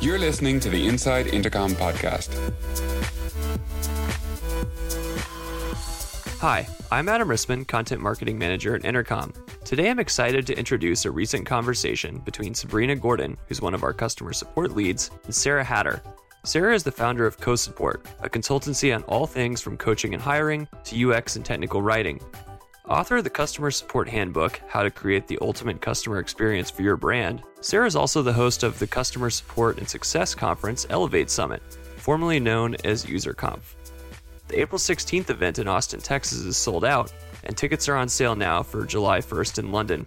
You're listening to the Inside Intercom podcast. Hi, I'm Adam Risman, Content Marketing Manager at Intercom. Today I'm excited to introduce a recent conversation between Sabrina Gordon, who's one of our customer support leads, and Sarah Hatter. Sarah is the founder of CoSupport, a consultancy on all things from coaching and hiring to UX and technical writing. Author of the Customer Support Handbook How to Create the Ultimate Customer Experience for Your Brand, Sarah is also the host of the Customer Support and Success Conference Elevate Summit, formerly known as UserConf. The April 16th event in Austin, Texas is sold out, and tickets are on sale now for July 1st in London.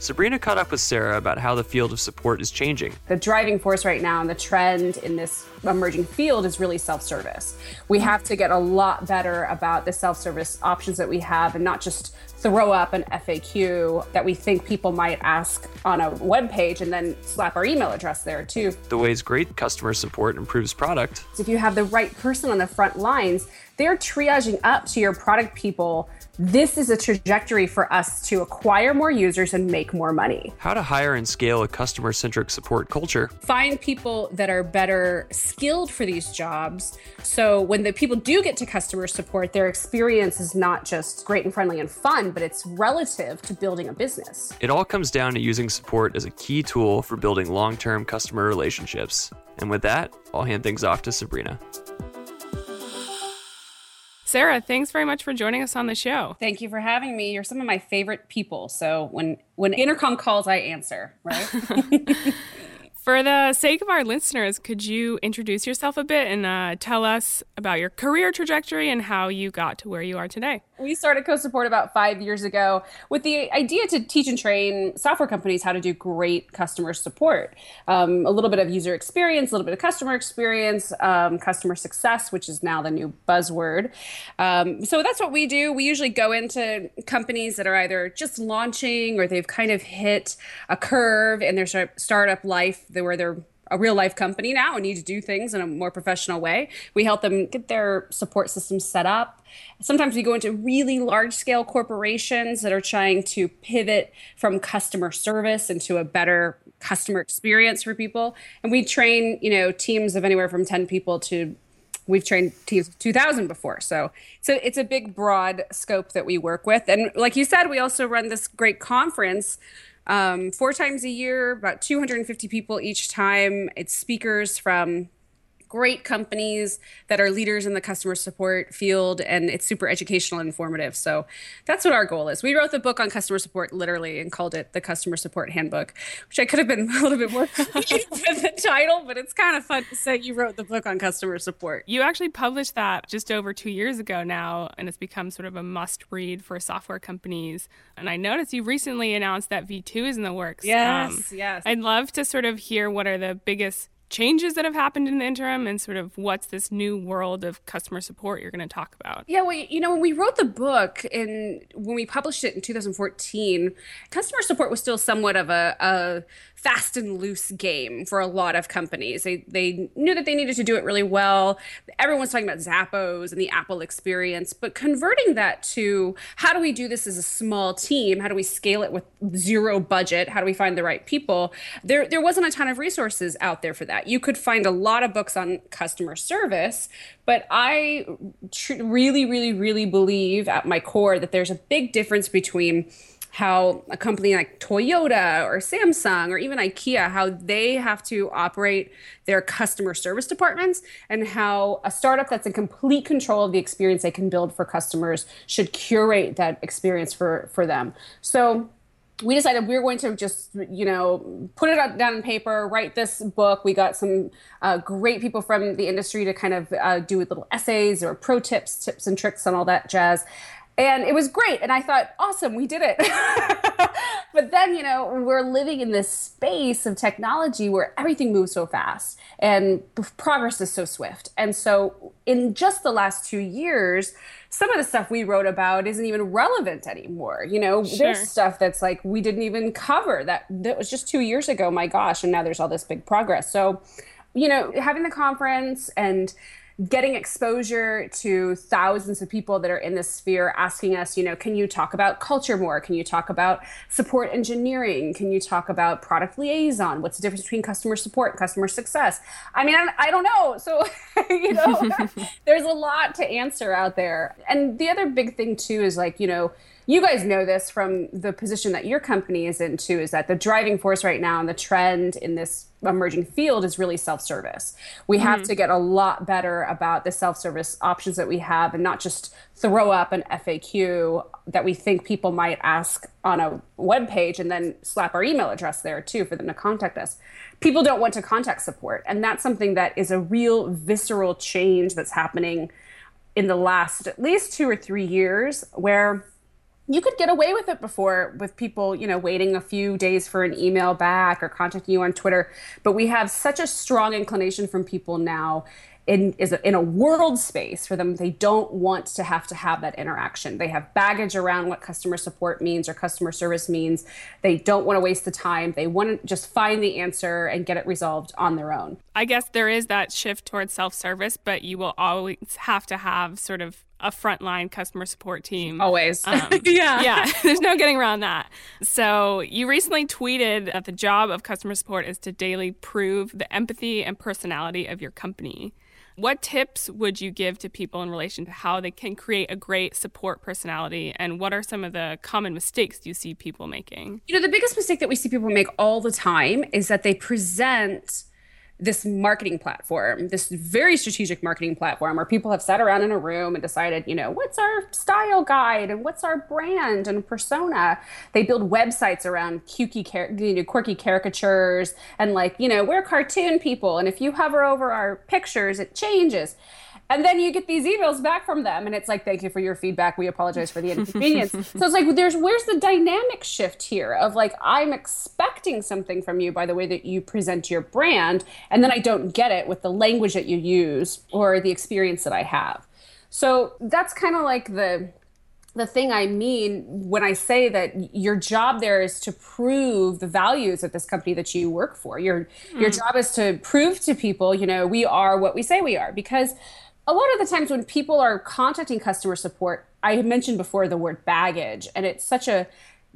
Sabrina caught up with Sarah about how the field of support is changing. The driving force right now and the trend in this emerging field is really self service. We have to get a lot better about the self service options that we have and not just throw up an FAQ that we think people might ask on a web page and then slap our email address there too. The ways great customer support improves product. If you have the right person on the front lines, they're triaging up to your product people this is a trajectory for us to acquire more users and make more money. How to hire and scale a customer centric support culture. Find people that are better skilled for these jobs. So when the people do get to customer support, their experience is not just great and friendly and fun, but it's relative to building a business. It all comes down to using support as a key tool for building long term customer relationships. And with that, I'll hand things off to Sabrina. Sarah, thanks very much for joining us on the show. Thank you for having me. You're some of my favorite people. So when when intercom calls, I answer, right? For the sake of our listeners, could you introduce yourself a bit and uh, tell us about your career trajectory and how you got to where you are today? We started CoSupport about five years ago with the idea to teach and train software companies how to do great customer support. Um, a little bit of user experience, a little bit of customer experience, um, customer success, which is now the new buzzword. Um, so that's what we do. We usually go into companies that are either just launching or they've kind of hit a curve in their startup life where they're a real life company now and need to do things in a more professional way. We help them get their support systems set up. Sometimes we go into really large scale corporations that are trying to pivot from customer service into a better customer experience for people. And we train, you know, teams of anywhere from 10 people to we've trained teams of 2000 before. So so it's a big broad scope that we work with. And like you said, we also run this great conference um, four times a year, about 250 people each time. It's speakers from great companies that are leaders in the customer support field and it's super educational and informative. So that's what our goal is. We wrote the book on customer support literally and called it the customer support handbook which i could have been a little bit more with the title but it's kind of fun to say you wrote the book on customer support. You actually published that just over two years ago now and it's become sort of a must read for software companies. And i noticed you recently announced that v2 is in the works. Yes um, yes. I'd love to sort of hear what are the biggest changes that have happened in the interim and sort of what's this new world of customer support you're going to talk about. Yeah, well, you know, when we wrote the book and when we published it in 2014, customer support was still somewhat of a, a fast and loose game for a lot of companies. They they knew that they needed to do it really well. Everyone's talking about Zappos and the Apple experience, but converting that to how do we do this as a small team? How do we scale it with zero budget? How do we find the right people? There there wasn't a ton of resources out there for that. You could find a lot of books on customer service, but I tr- really really really believe at my core that there's a big difference between how a company like Toyota or Samsung or even IKEA, how they have to operate their customer service departments and how a startup that's in complete control of the experience they can build for customers should curate that experience for, for them. So we decided we were going to just you know put it down on paper write this book. We got some uh, great people from the industry to kind of uh, do little essays or pro tips tips and tricks and all that jazz and it was great. And i thought awesome we did it. But then you know we're living in this space of technology where everything moves so fast and progress is so swift. And so in just the last two years some of the stuff we wrote about isn't even relevant anymore. You know sure. there's stuff that's like we didn't even cover that that was just two years ago. My gosh and now there's all this big progress. So you know having the conference and getting exposure to thousands of people that are in this sphere asking us, you know, can you talk about culture more? Can you talk about support engineering? Can you talk about product liaison? What's the difference between customer support and customer success? I mean, I, I don't know. So, you know, there's a lot to answer out there. And the other big thing, too, is like, you know, you guys know this from the position that your company is in too is that the driving force right now and the trend in this emerging field is really self-service. We mm-hmm. have to get a lot better about the self-service options that we have and not just throw up an FAQ that we think people might ask on a web page and then slap our email address there too for them to contact us. People don't want to contact support and that's something that is a real visceral change that's happening in the last at least 2 or 3 years where you could get away with it before with people, you know, waiting a few days for an email back or contacting you on Twitter. But we have such a strong inclination from people now in is a, in a world space for them. They don't want to have to have that interaction. They have baggage around what customer support means or customer service means. They don't want to waste the time. They want to just find the answer and get it resolved on their own. I guess there is that shift towards self service, but you will always have to have sort of a frontline customer support team. Always. Um, yeah. Yeah. There's no getting around that. So you recently tweeted that the job of customer support is to daily prove the empathy and personality of your company. What tips would you give to people in relation to how they can create a great support personality? And what are some of the common mistakes you see people making? You know, the biggest mistake that we see people make all the time is that they present this marketing platform, this very strategic marketing platform where people have sat around in a room and decided, you know, what's our style guide and what's our brand and persona. They build websites around cutesy, you know, quirky caricatures and like, you know, we're cartoon people. And if you hover over our pictures, it changes. And then you get these emails back from them, and it's like, "Thank you for your feedback. We apologize for the inconvenience." so it's like, there's where's the dynamic shift here of like, I'm expecting something from you by the way that you present your brand, and then I don't get it with the language that you use or the experience that I have. So that's kind of like the the thing I mean when I say that your job there is to prove the values of this company that you work for. Your mm. your hmm. job is to prove to people, you know, we are what we say we are because a lot of the times when people are contacting customer support, I mentioned before the word baggage, and it's such a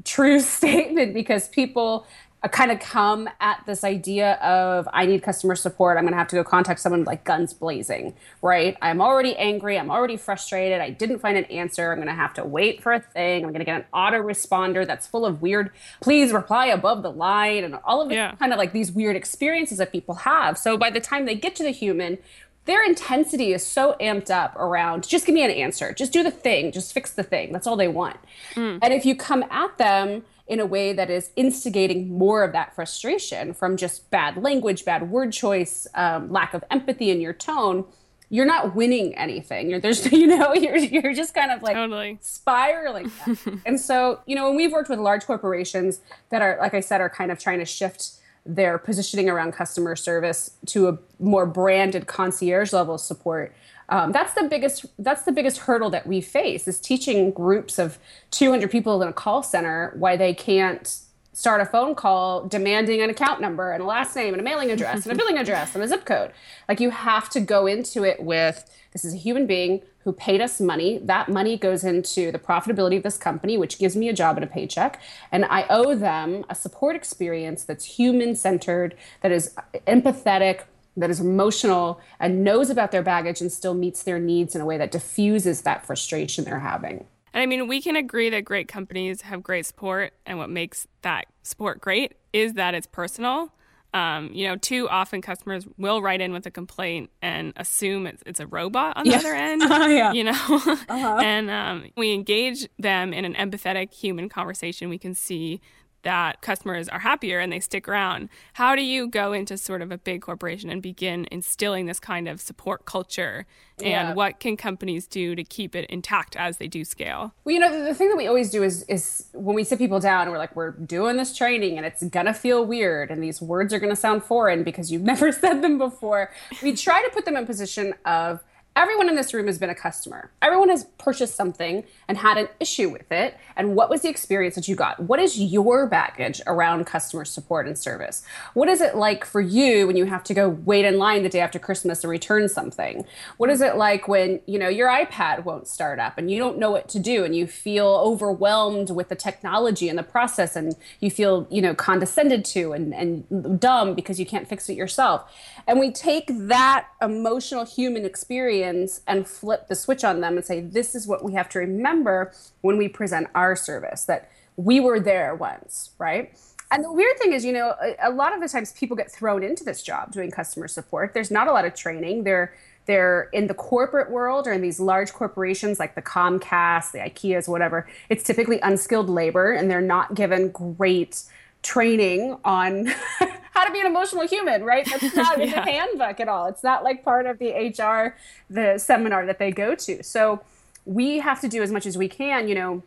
true statement because people uh, kind of come at this idea of I need customer support. I'm going to have to go contact someone like guns blazing, right? I'm already angry. I'm already frustrated. I didn't find an answer. I'm going to have to wait for a thing. I'm going to get an autoresponder that's full of weird, please reply above the line, and all of the yeah. kind of like these weird experiences that people have. So by the time they get to the human, their intensity is so amped up around just give me an answer. Just do the thing. Just fix the thing. That's all they want. Mm. and if you come at them in a way that is instigating more of that frustration from just bad language bad word choice um, lack of empathy in your tone you're not winning anything. You're there's you know you're, you're just kind of like totally. spiraling. And so you know when we've worked with large corporations that are like i said are kind of trying to shift their positioning around customer service to a more branded concierge level support um, that's the biggest that's the biggest hurdle that we face is teaching groups of 200 people in a call center why they can't start a phone call demanding an account number and a last name and a mailing address and a billing address and a zip code. Like you have to go into it with this is a human being who paid us money. That money goes into the profitability of this company, which gives me a job and a paycheck. And I owe them a support experience that's human centered, that is empathetic, that is emotional, and knows about their baggage and still meets their needs in a way that diffuses that frustration they're having. And I mean, we can agree that great companies have great support, and what makes that support great is that it's personal. Um, you know, too often customers will write in with a complaint and assume it's, it's a robot on the yeah. other end. Uh, yeah. You know, uh-huh. and um, we engage them in an empathetic human conversation. We can see that customers are happier and they stick around. How do you go into sort of a big corporation and begin instilling this kind of support culture? And yeah. what can companies do to keep it intact as they do scale? Well, you know, the thing that we always do is is when we sit people down and we're like, we're doing this training and it's gonna feel weird and these words are gonna sound foreign because you've never said them before. We try to put them in position of Everyone in this room has been a customer. Everyone has purchased something and had an issue with it. And what was the experience that you got? What is your baggage around customer support and service? What is it like for you when you have to go wait in line the day after Christmas to return something? What is it like when, you know, your iPad won't start up and you don't know what to do and you feel overwhelmed with the technology and the process and you feel, you know, condescended to and, and dumb because you can't fix it yourself? And we take that emotional human experience and flip the switch on them and say, this is what we have to remember when we present our service, that we were there once, right? And the weird thing is, you know, a, lot of the times people get thrown into this job doing customer support. There's not a lot of training. They're they're in the corporate world or in these large corporations like the Comcast, the IKEAs, whatever. It's typically unskilled labor, and they're not given great training on how to be an emotional human, right? That's not yeah. in the handbook at all. It's not like part of the HR, the seminar that they go to. So we have to do as much as we can, you know.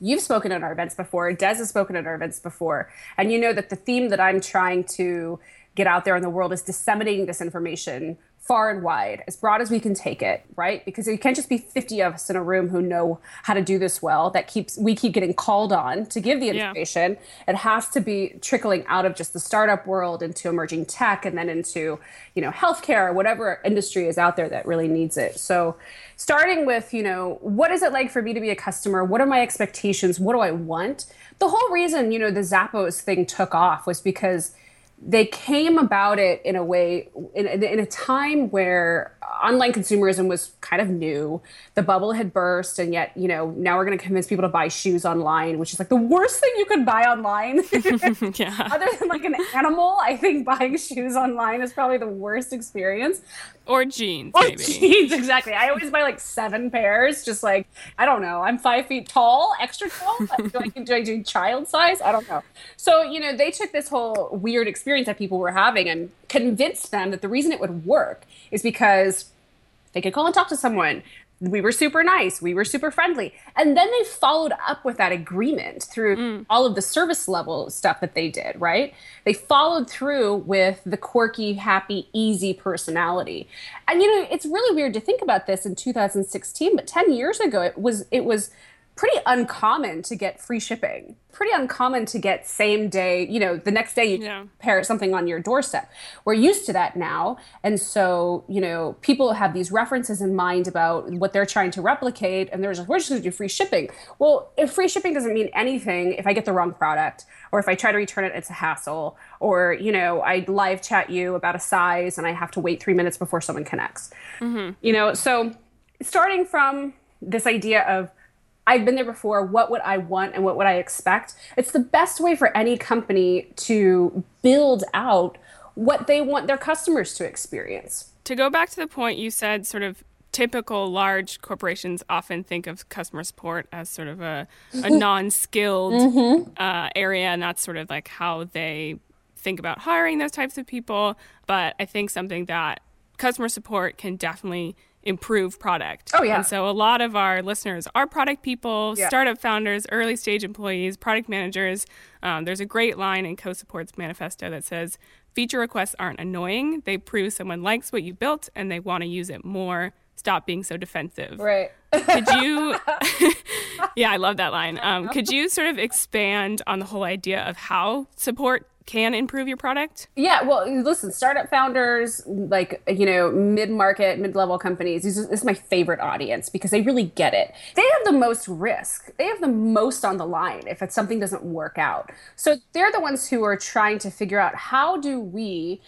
You've spoken at our events before. Des has spoken at our events before. And you know that the theme that I'm trying to get out there in the world is disseminating this information far and wide, as broad as we can take it, right? Because it can't just be 50 of us in a room who know how to do this well. That keeps we keep getting called on to give the information. Yeah. It has to be trickling out of just the startup world into emerging tech and then into, you know, healthcare or whatever industry is out there that really needs it. So starting with, you know, what is it like for me to be a customer? What are my expectations? What do I want? The whole reason, you know, the Zappos thing took off was because they came about it in a way in, in, a time where online consumerism was kind of new. The bubble had burst and yet you know now we're going to convince people to buy shoes online which is like the worst thing you could buy online. Yeah. other than like an animal i think buying shoes online is probably the worst experience. Or jeans or maybe. jeans exactly. I always buy like seven pairs just like i don't know. I'm five feet tall extra tall do, I, do i do child size? I don't know. So you know they took this whole weird experience that people were having and convinced them that the reason it would work is because they could call and talk to someone. We were super nice. We were super friendly. And then they followed up with that agreement through mm. all of the service level stuff that they did right? They followed through with the quirky happy easy personality. And you know it's really weird to think about this in 2016 but 10 years ago it was it was pretty uncommon to get free shipping. Pretty uncommon to get same day, you know, the next day you yeah. pair something on your doorstep. We're used to that now. And so, you know, people have these references in mind about what they're trying to replicate. And they're just, we're just going to do free shipping. Well, if free shipping doesn't mean anything, if I get the wrong product, or if I try to return it, it's a hassle, or, you know, I live chat you about a size and I have to wait three minutes before someone connects. Mm-hmm. You know, so starting from this idea of I've been there before. What would I want and what would I expect? It's the best way for any company to build out what they want their customers to experience. To go back to the point you said, sort of typical large corporations often think of customer support as sort of a, a non skilled mm-hmm. uh, area, and that's sort of like how they think about hiring those types of people. But I think something that customer support can definitely improve product. Oh, yeah. And so a lot of our listeners are product people, yeah. startup founders, early stage employees, product managers. Um, there's a great line in CoSupport's manifesto that says feature requests aren't annoying. They prove someone likes what you built and they want to use it more. Stop being so defensive. Right. could you, yeah, I love that line. Um, could you sort of expand on the whole idea of how support can improve your product? Yeah, well, listen, startup founders, like, you know, mid market, mid level companies, this is, this is my favorite audience because they really get it. They have the most risk, they have the most on the line if it's something doesn't work out. So they're the ones who are trying to figure out how do we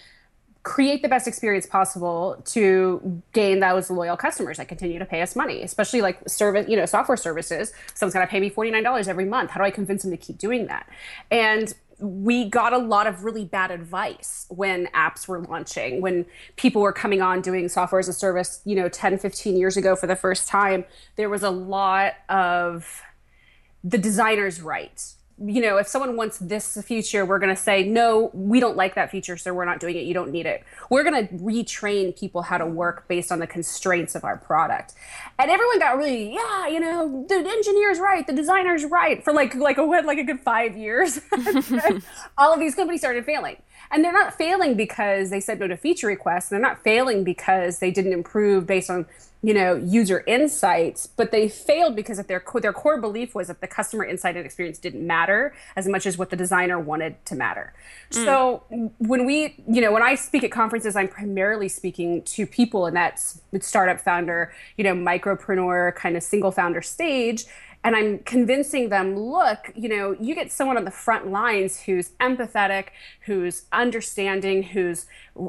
create the best experience possible to gain those loyal customers that continue to pay us money especially like service you know software services someone's going to pay me $49 every month how do i convince them to keep doing that and we got a lot of really bad advice when apps were launching when people were coming on doing software as a service you know 10 15 years ago for the first time. There was a lot of the designer's right you know, if someone wants this feature, we're going to say, no, we don't like that feature, so we're not doing it. You don't need it. We're going to retrain people how to work based on the constraints of our product. And everyone got really, yeah, you know, the engineer's right, the designer's right for like like a like a good five years. All of these companies started failing. And they're not failing because they said no to feature requests. They're not failing because they didn't improve based on you know user insights but they failed because of their their core belief was that the customer insight and experience didn't matter as much as what the designer wanted to matter mm. so when we you know when i speak at conferences i'm primarily speaking to people in that startup founder you know micropreneur kind of single founder stage and I'm convincing them, look, you know, you get someone on the front lines who's empathetic, who's understanding, who's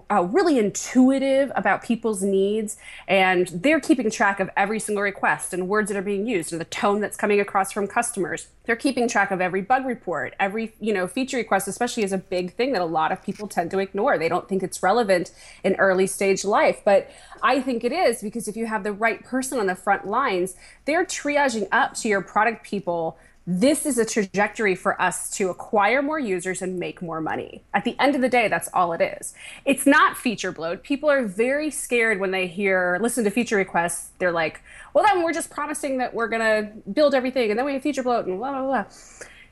uh, really intuitive about people's needs, and they're keeping track of every single request and words that are being used and the tone that's coming across from customers. They're keeping track of every bug report, every you know feature request, especially is a big thing that a lot of people tend to ignore. They don't think it's relevant in early stage life, but I think it is because if you have the right person on the front lines, they're triaging up to your product people this is a trajectory for us to acquire more users and make more money. At the end of the day, that's all it is. It's not feature bloat. People are very scared when they hear, listen to feature requests. They're like, well, then we're just promising that we're going to build everything and then we have feature bloat and blah, blah, blah.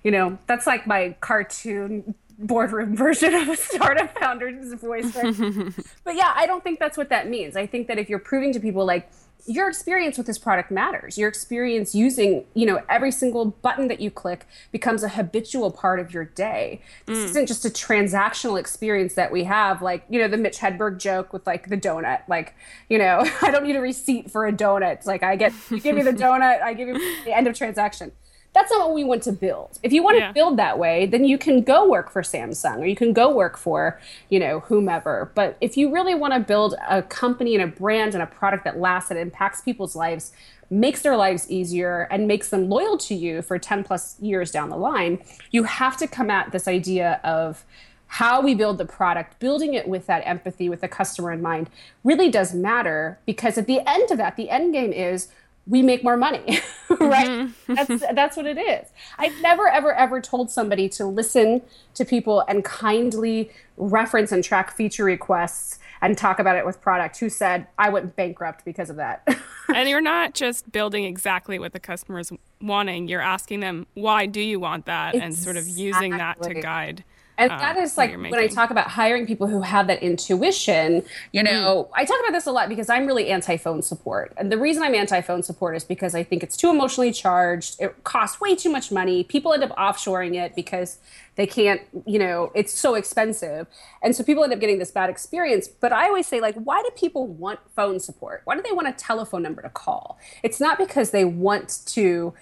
You know, that's like my cartoon boardroom version of a startup founder's voice. but yeah, I don't think that's what that means. I think that if you're proving to people like, your experience with this product matters. Your experience using, you know, every single button that you click becomes a habitual part of your day. This mm. isn't just a transactional experience that we have, like, you know, the Mitch Hedberg joke with like the donut. Like, you know, I don't need a receipt for a donut. It's like I get you give me the donut, I give you the end of transaction that's not what we want to build. If you want yeah. to build that way, then you can go work for Samsung or you can go work for, you know, whomever. But if you really want to build a company and a brand and a product that lasts and impacts people's lives, makes their lives easier and makes them loyal to you for 10 plus years down the line, you have to come at this idea of how we build the product, building it with that empathy, with the customer in mind, really does matter because at the end of that, the end game is we make more money right mm-hmm. that's that's what it is i've never ever ever told somebody to listen to people and kindly reference and track feature requests and talk about it with product who said i went bankrupt because of that and you're not just building exactly what the customer is wanting you're asking them why do you want that exactly. and sort of using that to guide and uh, that is like when I talk about hiring people who have that intuition, you know, mm. I talk about this a lot because I'm really anti phone support. And the reason I'm anti phone support is because I think it's too emotionally charged. It costs way too much money. People end up offshoring it because they can't, you know, it's so expensive. And so people end up getting this bad experience. But I always say, like, why do people want phone support? Why do they want a telephone number to call? It's not because they want to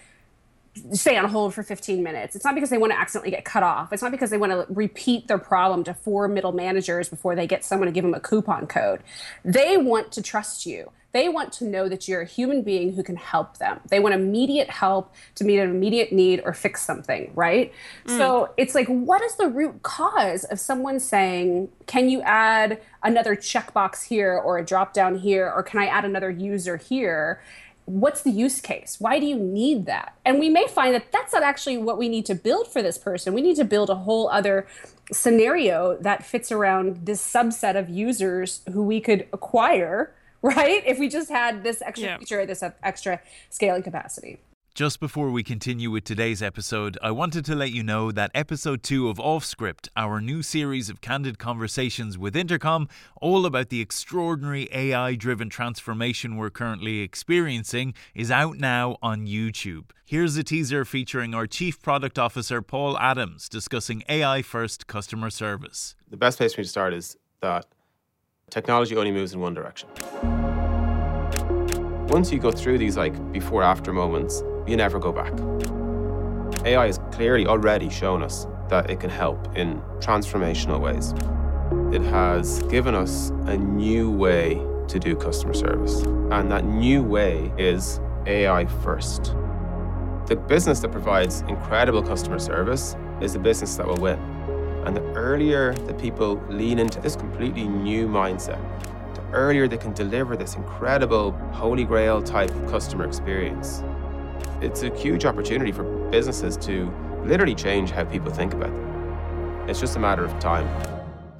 stay on hold for 15 minutes. It's not because they want to accidentally get cut off. It's not because they want to repeat their problem to four middle managers before they get someone to give them a coupon code. They want to trust you. They want to know that you're a human being who can help them. They want immediate help to meet an immediate need or fix something, right? Mm. So it's like, what is the root cause of someone saying, can you add another checkbox here or a drop down here, or can I add another user here? What's the use case? Why do you need that? And we may find that that's not actually what we need to build for this person. We need to build a whole other scenario that fits around this subset of users who we could acquire, right? If we just had this extra yeah. feature, this extra scaling capacity. Just before we continue with today's episode, I wanted to let you know that episode 2 of Off Script, our new series of candid conversations with Intercom, all about the extraordinary AI driven transformation we're currently experiencing, is out now on YouTube. Here's a teaser featuring our Chief Product Officer, Paul Adams, discussing AI first customer service. The best place for me to start is that technology only moves in one direction. Once you go through these like before after moments, you never go back. AI has clearly already shown us that it can help in transformational ways. It has given us a new way to do customer service, and that new way is AI first. The business that provides incredible customer service is the business that will win. And the earlier that people lean into this completely new mindset, the earlier they can deliver this incredible holy grail type customer experience, it's a huge opportunity for businesses to literally change how people think about them. It's just a matter of time.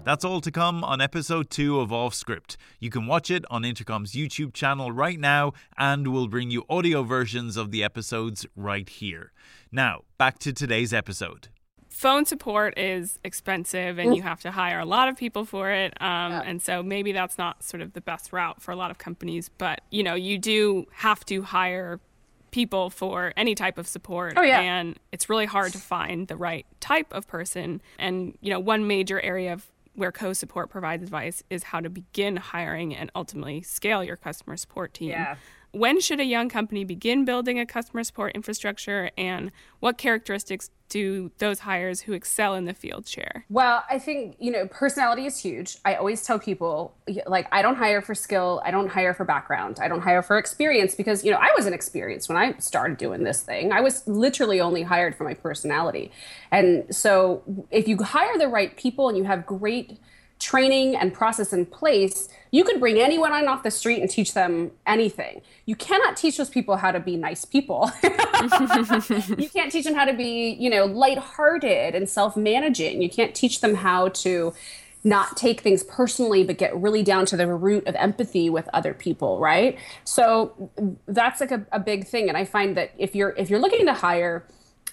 That's all to come on episode 2 of Off Script. You can watch it on Intercom's YouTube channel right now, and we'll bring you audio versions of the episodes right here. Now, back to today's episode. phone support is expensive and you have to hire a lot of people for it. Um, yeah. And so maybe that's not sort of the best route for a lot of companies. But, you know, you do have to hire people for any type of support. Oh, yeah. And it's really hard to find the right type of person. And, you know, one major area of where CoSupport provides advice is how to begin hiring and ultimately scale your customer support team. Yeah. When should a young company begin building a customer support infrastructure and what characteristics do those hires who excel in the field share? Well, I think, you know, personality is huge. I always tell people, like, I don't hire for skill, I don't hire for background, I don't hire for experience because, you know, I wasn't experienced when I started doing this thing. I was literally only hired for my personality. And so if you hire the right people and you have great training and process in place, you could bring anyone on off the street and teach them anything. You cannot teach those people how to be nice people. you can't teach them how to be, you know, lighthearted and self-managing. You can't teach them how to not take things personally but get really down to the root of empathy with other people right so that's like a, a big thing and i find that if you're if you're looking to hire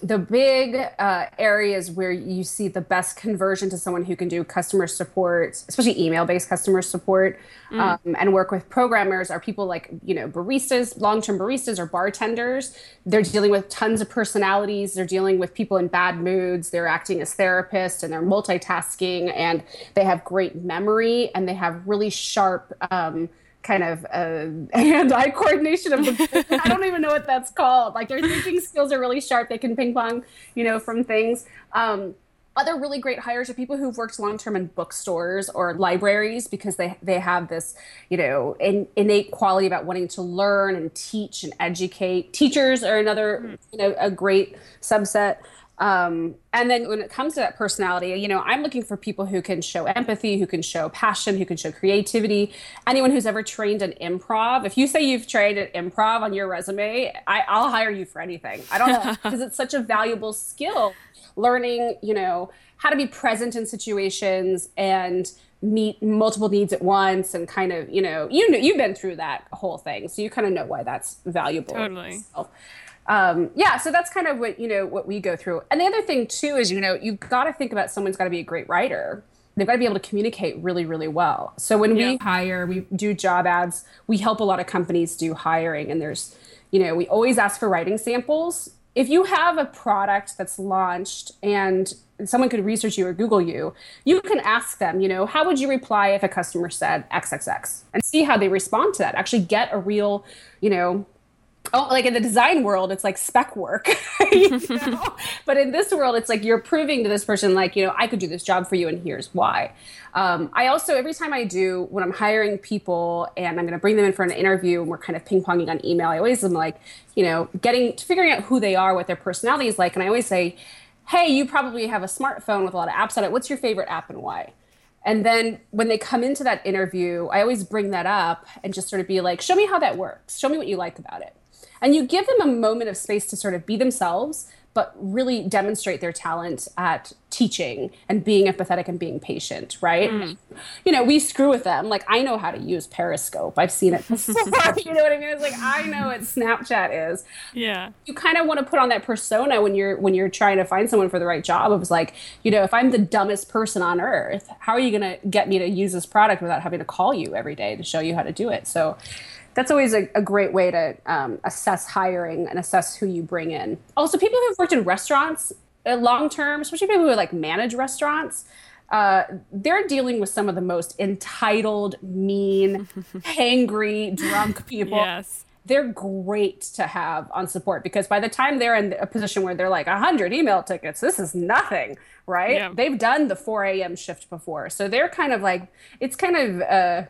the big uh, areas where you see the best conversion to someone who can do customer support, especially email-based customer support, mm. um, and work with programmers are people like you know baristas, long-term baristas or bartenders. They're dealing with tons of personalities. They're dealing with people in bad moods. They're acting as therapists and they're multitasking and they have great memory and they have really sharp. Um, kind of uh, hand-eye coordination of the I don't even know what that's called. Like their thinking skills are really sharp. They can ping pong, you know, from things. Um, other really great hires are people who've worked long term in bookstores or libraries because they they have this you know in, innate quality about wanting to learn and teach and educate. Teachers are another you know a great subset. Um, and then when it comes to that personality, you know, I'm looking for people who can show empathy, who can show passion, who can show creativity. Anyone who's ever trained in improv, if you say you've trained at improv on your resume, I, I'll hire you for anything. I don't know because it's such a valuable skill. Learning, you know, how to be present in situations and meet multiple needs at once and kind of you know you know you've been through that whole thing so you kind of know why that's valuable totally um, yeah, so that's kind of what you know what we go through. And the other thing too is you know you've got to think about someone's got to be a great writer. They've got to be able to communicate really, really well. So when yeah. we hire, we do job ads. We help a lot of companies do hiring, and there's you know we always ask for writing samples. If you have a product that's launched and someone could research you or Google you, you can ask them, you know, how would you reply if a customer said XXX and see how they respond to that. Actually get a real, you know, oh like in the design world it's like spec work you know? but in this world it's like you're proving to this person like you know i could do this job for you and here's why um, i also every time i do when i'm hiring people and i'm going to bring them in for an interview and we're kind of ping-ponging on email i always am like you know getting to figuring out who they are what their personality is like and i always say hey you probably have a smartphone with a lot of apps on it what's your favorite app and why and then when they come into that interview, I always bring that up and just sort of be like, show me how that works. Show me what you like about it and you give them a moment of space to sort of be themselves but really demonstrate their talent at teaching and being empathetic and being patient, right? Mm. You know, we screw with them. Like, I know how to use Periscope. I've seen it before. you know what I mean? It's like I know what Snapchat is. Yeah. You kind of want to put on that persona when you're when you're trying to find someone for the right job. It was like, you know, if I'm the dumbest person on earth, how are you going to get me to use this product without having to call you every day to show you how to do it? So that's always a, a great way to um, assess hiring and assess who you bring in. Also, people who've worked in restaurants uh, long term, especially people who like manage restaurants, uh, they're dealing with some of the most entitled, mean, hangry, drunk people. Yes. They're great to have on support because by the time they're in a position where they're like 100 email tickets, this is nothing, right? Yeah. They've done the 4 a.m. shift before. So they're kind of like, it's kind of, uh,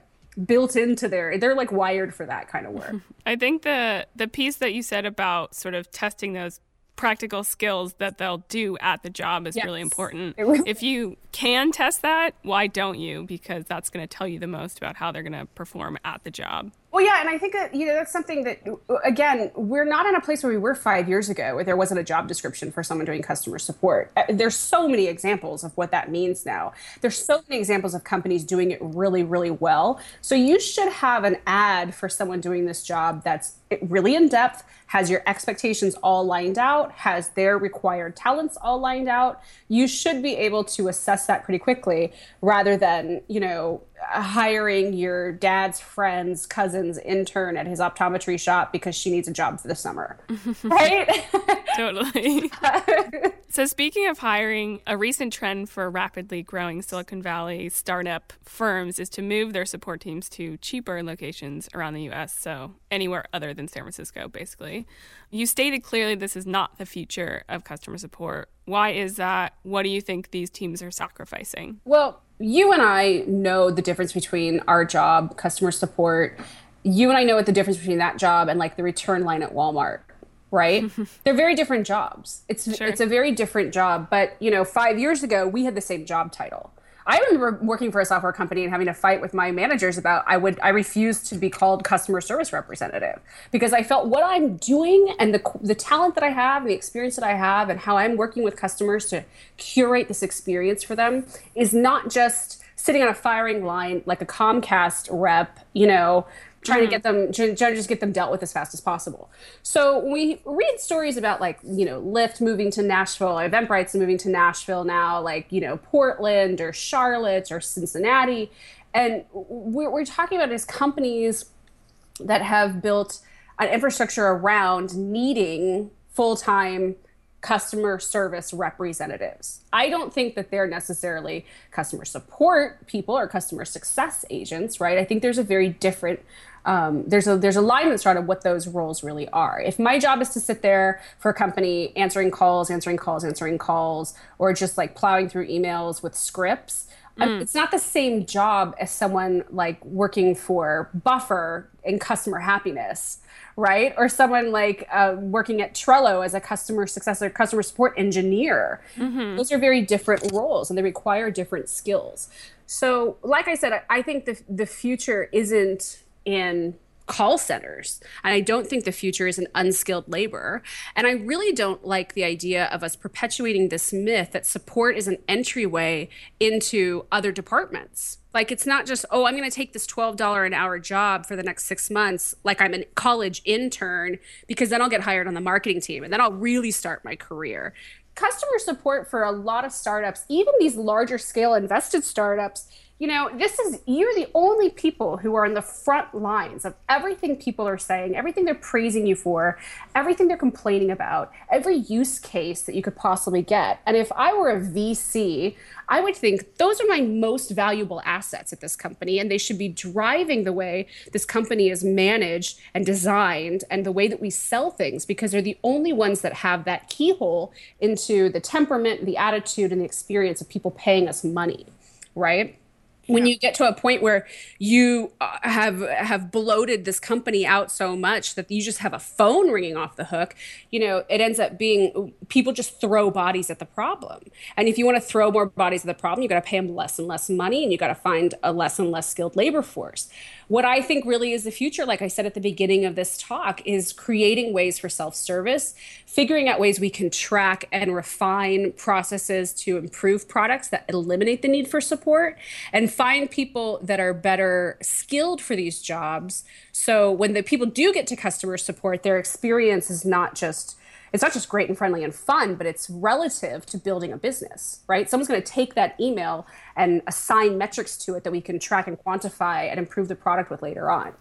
built into their they're like wired for that kind of work. I think the the piece that you said about sort of testing those practical skills that they'll do at the job is yes. really important. if you can test that, why don't you? Because that's going to tell you the most about how they're going to perform at the job. Well, yeah, and I think that you know that's something that again we're not in a place where we were five years ago, where there wasn't a job description for someone doing customer support. Uh, there's so many examples of what that means now. There's so many examples of companies doing it really, really well. So you should have an ad for someone doing this job that's really in depth, has your expectations all lined out, has their required talents all lined out, you should be able to assess that pretty quickly rather than, you know, hiring your dad's friend's cousin's intern at his optometry shop because she needs a job for the summer. right? totally. so, speaking of hiring, a recent trend for rapidly growing Silicon Valley startup firms is to move their support teams to cheaper locations around the US, so anywhere other than San Francisco, basically. You stated clearly this is not the future of customer support. Why is that? What do you think these teams are sacrificing? Well, you and I know the difference between our job, customer support. You and I know what the difference between that job and like the return line at Walmart right? They're very different jobs. It's sure. it's a very different job. But you know, five years ago, we had the same job title. I remember working for a software company and having to fight with my managers about I would I refused to be called customer service representative because I felt what I'm doing and the the talent that I have and the experience that I have and how I'm working with customers to curate this experience for them is not just sitting on a firing line like a Comcast rep, you know, trying mm-hmm. to get them trying to just get them dealt with as fast as possible. So we read stories about like you know Lyft moving to Nashville, Eventbrite's moving to Nashville now, like you know Portland or Charlotte or Cincinnati, and what we're talking about is companies that have built an infrastructure around needing full time customer service representatives. I don't think that they're necessarily customer support people or customer success agents, right? I think there's a very different um, there's a there's a line that's drawn of what those roles really are. If my job is to sit there for a company answering calls, answering calls, answering calls, or just like plowing through emails with scripts, mm. it's not the same job as someone like working for Buffer in customer happiness, right? Or someone like uh, working at Trello as a customer success or customer support engineer. Mm-hmm. Those are very different roles and they require different skills. So, like I said, I think the the future isn't in call centers. And I don't think the future is an unskilled labor. And I really don't like the idea of us perpetuating this myth that support is an entryway into other departments. Like it's not just, oh, I'm going to take this $12 an hour job for the next six months, like I'm a college intern, because then I'll get hired on the marketing team and then I'll really start my career. Customer support for a lot of startups, even these larger scale invested startups, you know, this is, you're the only people who are in the front lines of everything people are saying, everything they're praising you for, everything they're complaining about, every use case that you could possibly get. And if I were a VC, I would think those are my most valuable assets at this company, and they should be driving the way this company is managed and designed and the way that we sell things because they're the only ones that have that keyhole into the temperament, the attitude, and the experience of people paying us money, right? When you get to a point where you uh, have have bloated this company out so much that you just have a phone ringing off the hook you know it ends up being people just throw bodies at the problem. And if you want to throw more bodies at the problem you got to pay them less and less money and you got to find a less and less skilled labor force what I think really is the future, like I said at the beginning of this talk, is creating ways for self service, figuring out ways we can track and refine processes to improve products that eliminate the need for support, and find people that are better skilled for these jobs. So when the people do get to customer support, their experience is not just it's not just great and friendly and fun, but it's relative to building a business, right? Someone's going to take that email and assign metrics to it that we can track and quantify and improve the product with later on.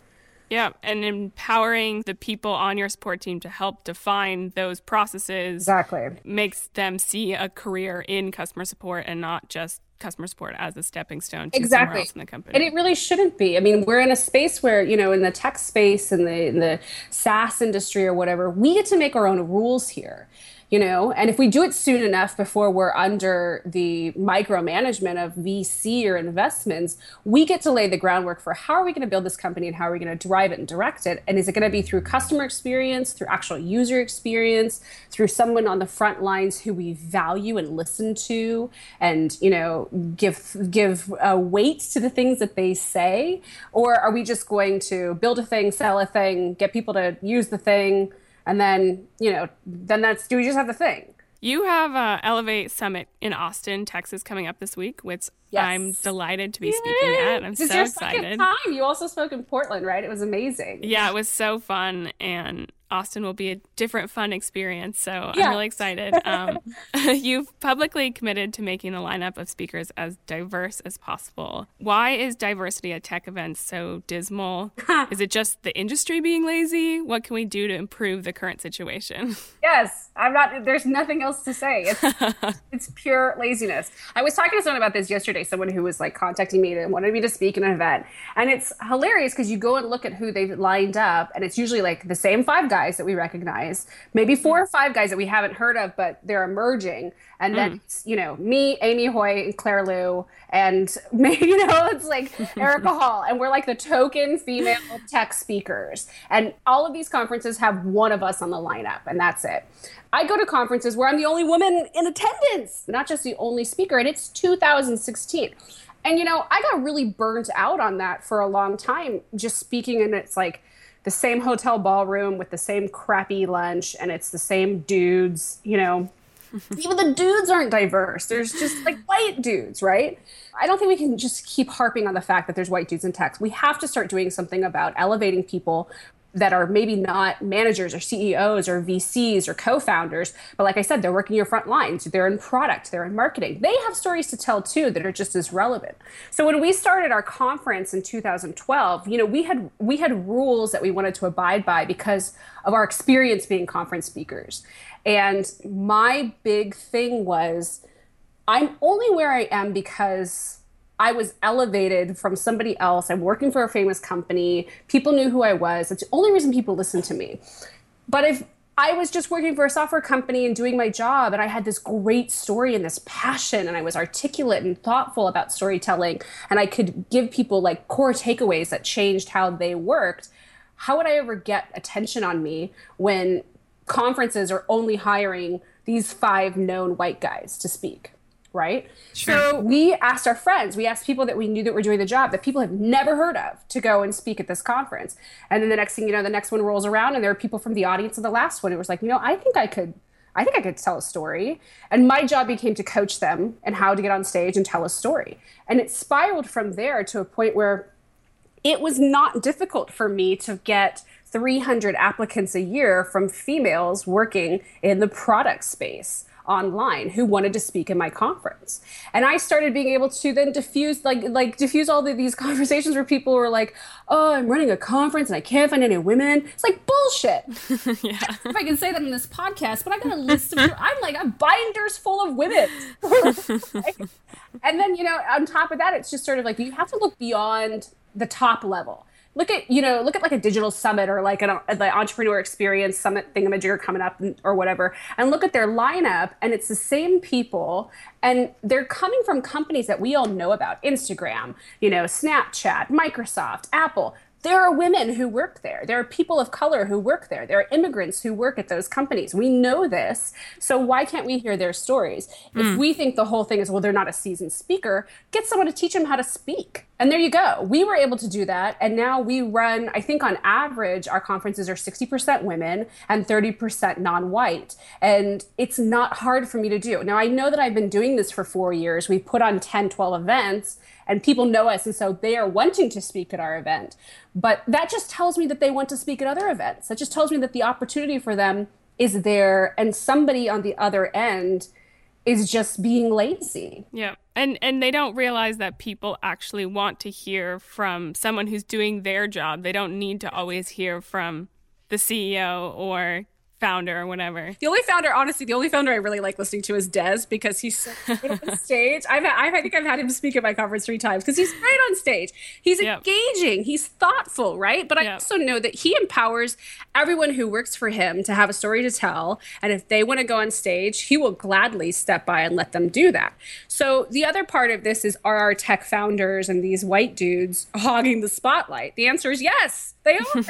Yeah, and empowering the people on your support team to help define those processes exactly makes them see a career in customer support and not just customer support as a stepping stone to exactly. somewhere else in the company. And it really shouldn't be. I mean, we're in a space where, you know, in the tech space and the in the SaaS industry or whatever, we get to make our own rules here you know? And if we do it soon enough before we're under the micromanagement of vc or investments we get to lay the groundwork for how are we going to build this company and how are we going to drive it and direct it? And is it going to be through customer experience through actual user experience through someone on the front lines who we value and listen to and you know give give uh, weight to the things that they say? Or are we just going to build a thing sell a thing get people to use the thing and then you know then that's do we just have the thing You have uh, Elevate Summit in Austin, Texas, coming up this week, which yes. I'm delighted to be Yay! speaking at. I'm this so your excited. Second time. You also spoke in Portland, right? It was amazing. Yeah, it was so fun, and Austin will be a different fun experience. So yeah. I'm really excited. Um, you've publicly committed to making the lineup of speakers as diverse as possible. Why is diversity at tech events so dismal? is it just the industry being lazy? What can we do to improve the current situation? Yes, I'm not. There's nothing else to say. It's it's pure laziness. I was talking to someone about this yesterday. Someone who was like contacting me and wanted me to speak in an event, and it's hilarious because you go and look at who they've lined up, and it's usually like the same five guys guys that we recognize, maybe four or five guys that we haven't heard of, but they're emerging. And then, mm. you know, me, Amy Hoy, and Claire Lew, and maybe, you know, it's like Erika Hall. And we're like the token female tech speakers. And all of these conferences have one of us on the lineup, and that's it. I go to conferences where I'm the only woman in attendance, not just the only speaker, and it's 2016. And you know, I got really burnt out on that for a long time, just speaking, and it's like, the same hotel ballroom with the same crappy lunch and it's the same dudes, you know. Even the dudes aren't diverse. There's just like white dudes, right? I don't think we can just keep harping on the fact that there's white dudes in tech. We have to start doing something about elevating people that are maybe not managers or CEOs or VCs or co-founders, but like I said, they're working your front lines. They're in product, they're in marketing. They have stories to tell too that are just as relevant. So when we started our conference in 2012, you know, we had we had rules that we wanted to abide by because of our experience being conference speakers. And my big thing was I'm only where I am because I was elevated from somebody else. I'm working for a famous company. People knew who I was. It's the only reason people listen to me. But if I was just working for a software company and doing my job, and I had this great story and this passion, and I was articulate and thoughtful about storytelling, and I could give people like core takeaways that changed how they worked. How would I ever get attention on me when conferences are only hiring these five known white guys to speak? Right? Sure. So we asked our friends, we asked people that we knew that were doing the job that people have never heard of to go and speak at this conference. And then the next thing you know, the next one rolls around and there are people from the audience of the last one. It was like, you know, I think I could I think I could tell a story. And my job became to coach them and how to get on stage and tell a story. And it spiraled from there to a point where it was not difficult for me to get 300 applicants a year from females working in the product space online who wanted to speak in my conference. And I started being able to then diffuse like like diffuse all of these conversations where people were like, "Oh, I'm running a conference and I can't find any women." It's like bullshit. yeah. If I can say that in this podcast, but I got a list of I'm like a binders full of women. and then, you know, on top of that, it's just sort of like you have to look beyond the top level look at you know look at like a digital summit or like an the entrepreneur experience summit thingamajigger coming up or whatever and look at their lineup and it's the same people and they're coming from companies that we all know about instagram you know snapchat microsoft apple there are women who work there. There are people of color who work there. There are immigrants who work at those companies. We know this. So why can't we hear their stories? Mm. If we think the whole thing is, well, they're not a seasoned speaker, get someone to teach them how to speak. And there you go. We were able to do that. And now we run, I think on average, our conferences are 60% women and 30% non white. And it's not hard for me to do. Now, I know that I've been doing this for four years. We've put on 10, 12 events and people know us and so they are wanting to speak at our event but that just tells me that they want to speak at other events that just tells me that the opportunity for them is there and somebody on the other end is just being lazy. Yeah. And and they don't realize that people actually want to hear from someone who's doing their job. They don't need to always hear from the CEO or founder or whatever. The only founder, honestly, the only founder I really like listening to is Des because he's so on stage. I've, I've, I think I've had him speak at my conference three times because he's right on stage. He's yep. engaging, he's thoughtful, right? But I yep. also know that he empowers everyone who works for him to have a story to tell. And if they want to go on stage, he will gladly step by and let them do that. So the other part of this is are our tech founders and these white dudes hogging the spotlight? The answer is yes, they are.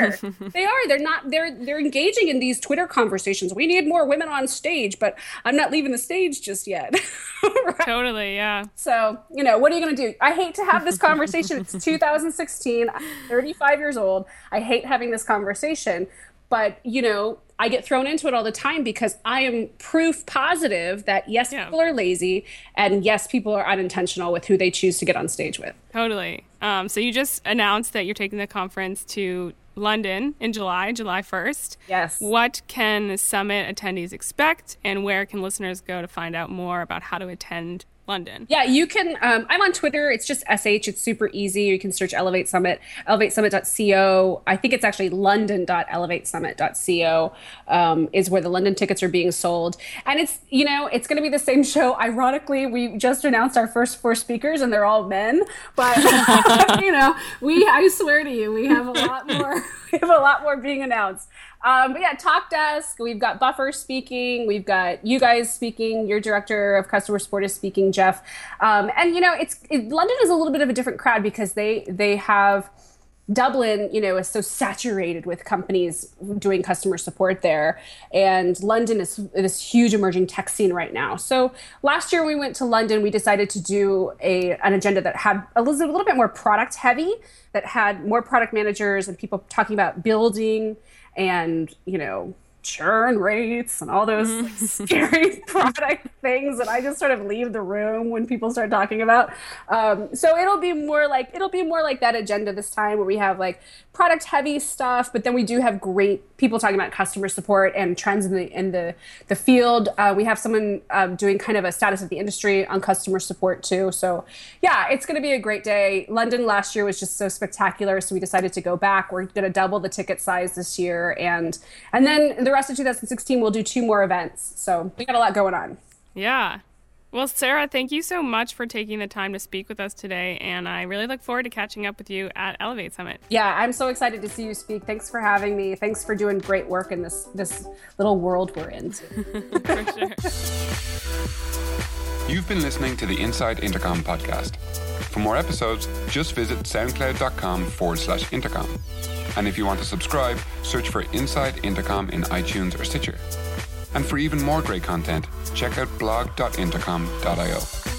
they are. They're not. They're they're engaging in these Twitter conversations. We need more women on stage, but I'm not leaving the stage just yet. right? Totally. Yeah. So you know what are you going to do? I hate to have this conversation. it's 2016. I'm 35 years old. I hate having this conversation, but you know, I get thrown into it all the time because I am proof positive that yes, Yeah. people are lazy, and yes, people are unintentional with who they choose to get on stage with. Totally. Um, so you just announced that you're taking the conference to London in July, July 1st. Yes. What can summit attendees expect, and where can listeners go to find out more about how to attend London? Yeah, you can. Um, I'm on Twitter. It's just sh. It's super easy. You can search Elevate Summit, elevatesummit.co. I think it's actually london.elevatesummit.co um, is where the London tickets are being sold. And it's you know it's going to be the same show. Ironically, we just announced our first four speakers, and they're all men. But you know, we I swear to you, we have a lot more. we have a lot more being announced. Um, but yeah, Talkdesk. We've got Buffer speaking. We've got you guys speaking. Your director of customer support is speaking, Jeff. Um, and you know, it's it, London is a little bit of a different crowd because they they have Dublin, you know, is so saturated with companies doing customer support there, and London is this huge emerging tech scene right now. So last year we went to London, we decided to do a an agenda that had a little, a little bit more product heavy, that had more product managers and people talking about building and you know churn rates and all those like, scary product things and i just sort of leave the room when people start talking about. Um, so it'll be more like it'll be more like that agenda this time where we have like product heavy stuff but then we do have great people talking about customer support and trends in the in the the field. Uh, we have someone um, doing kind of a status of the industry on customer support too. So yeah it's going to be a great day. London last year was just so spectacular so we decided to go back. We're going to double the ticket size this year and and then the rest of 2016 we'll do two more events so we got a lot going on Yeah. Well, Sarah, thank you so much for taking the time to speak with us today, and I really look forward to catching up with you at Elevate Summit. yeah i'm so excited to see you speak thanks for having me thanks for doing great work in this this little world we're in For sure. You've been listening to the Inside Intercom podcast. For more episodes, just visit soundcloud.com forward slash intercom. And if you want to subscribe, search for Inside Intercom in iTunes or Stitcher. And for even more great content, check out blog.intercom.io.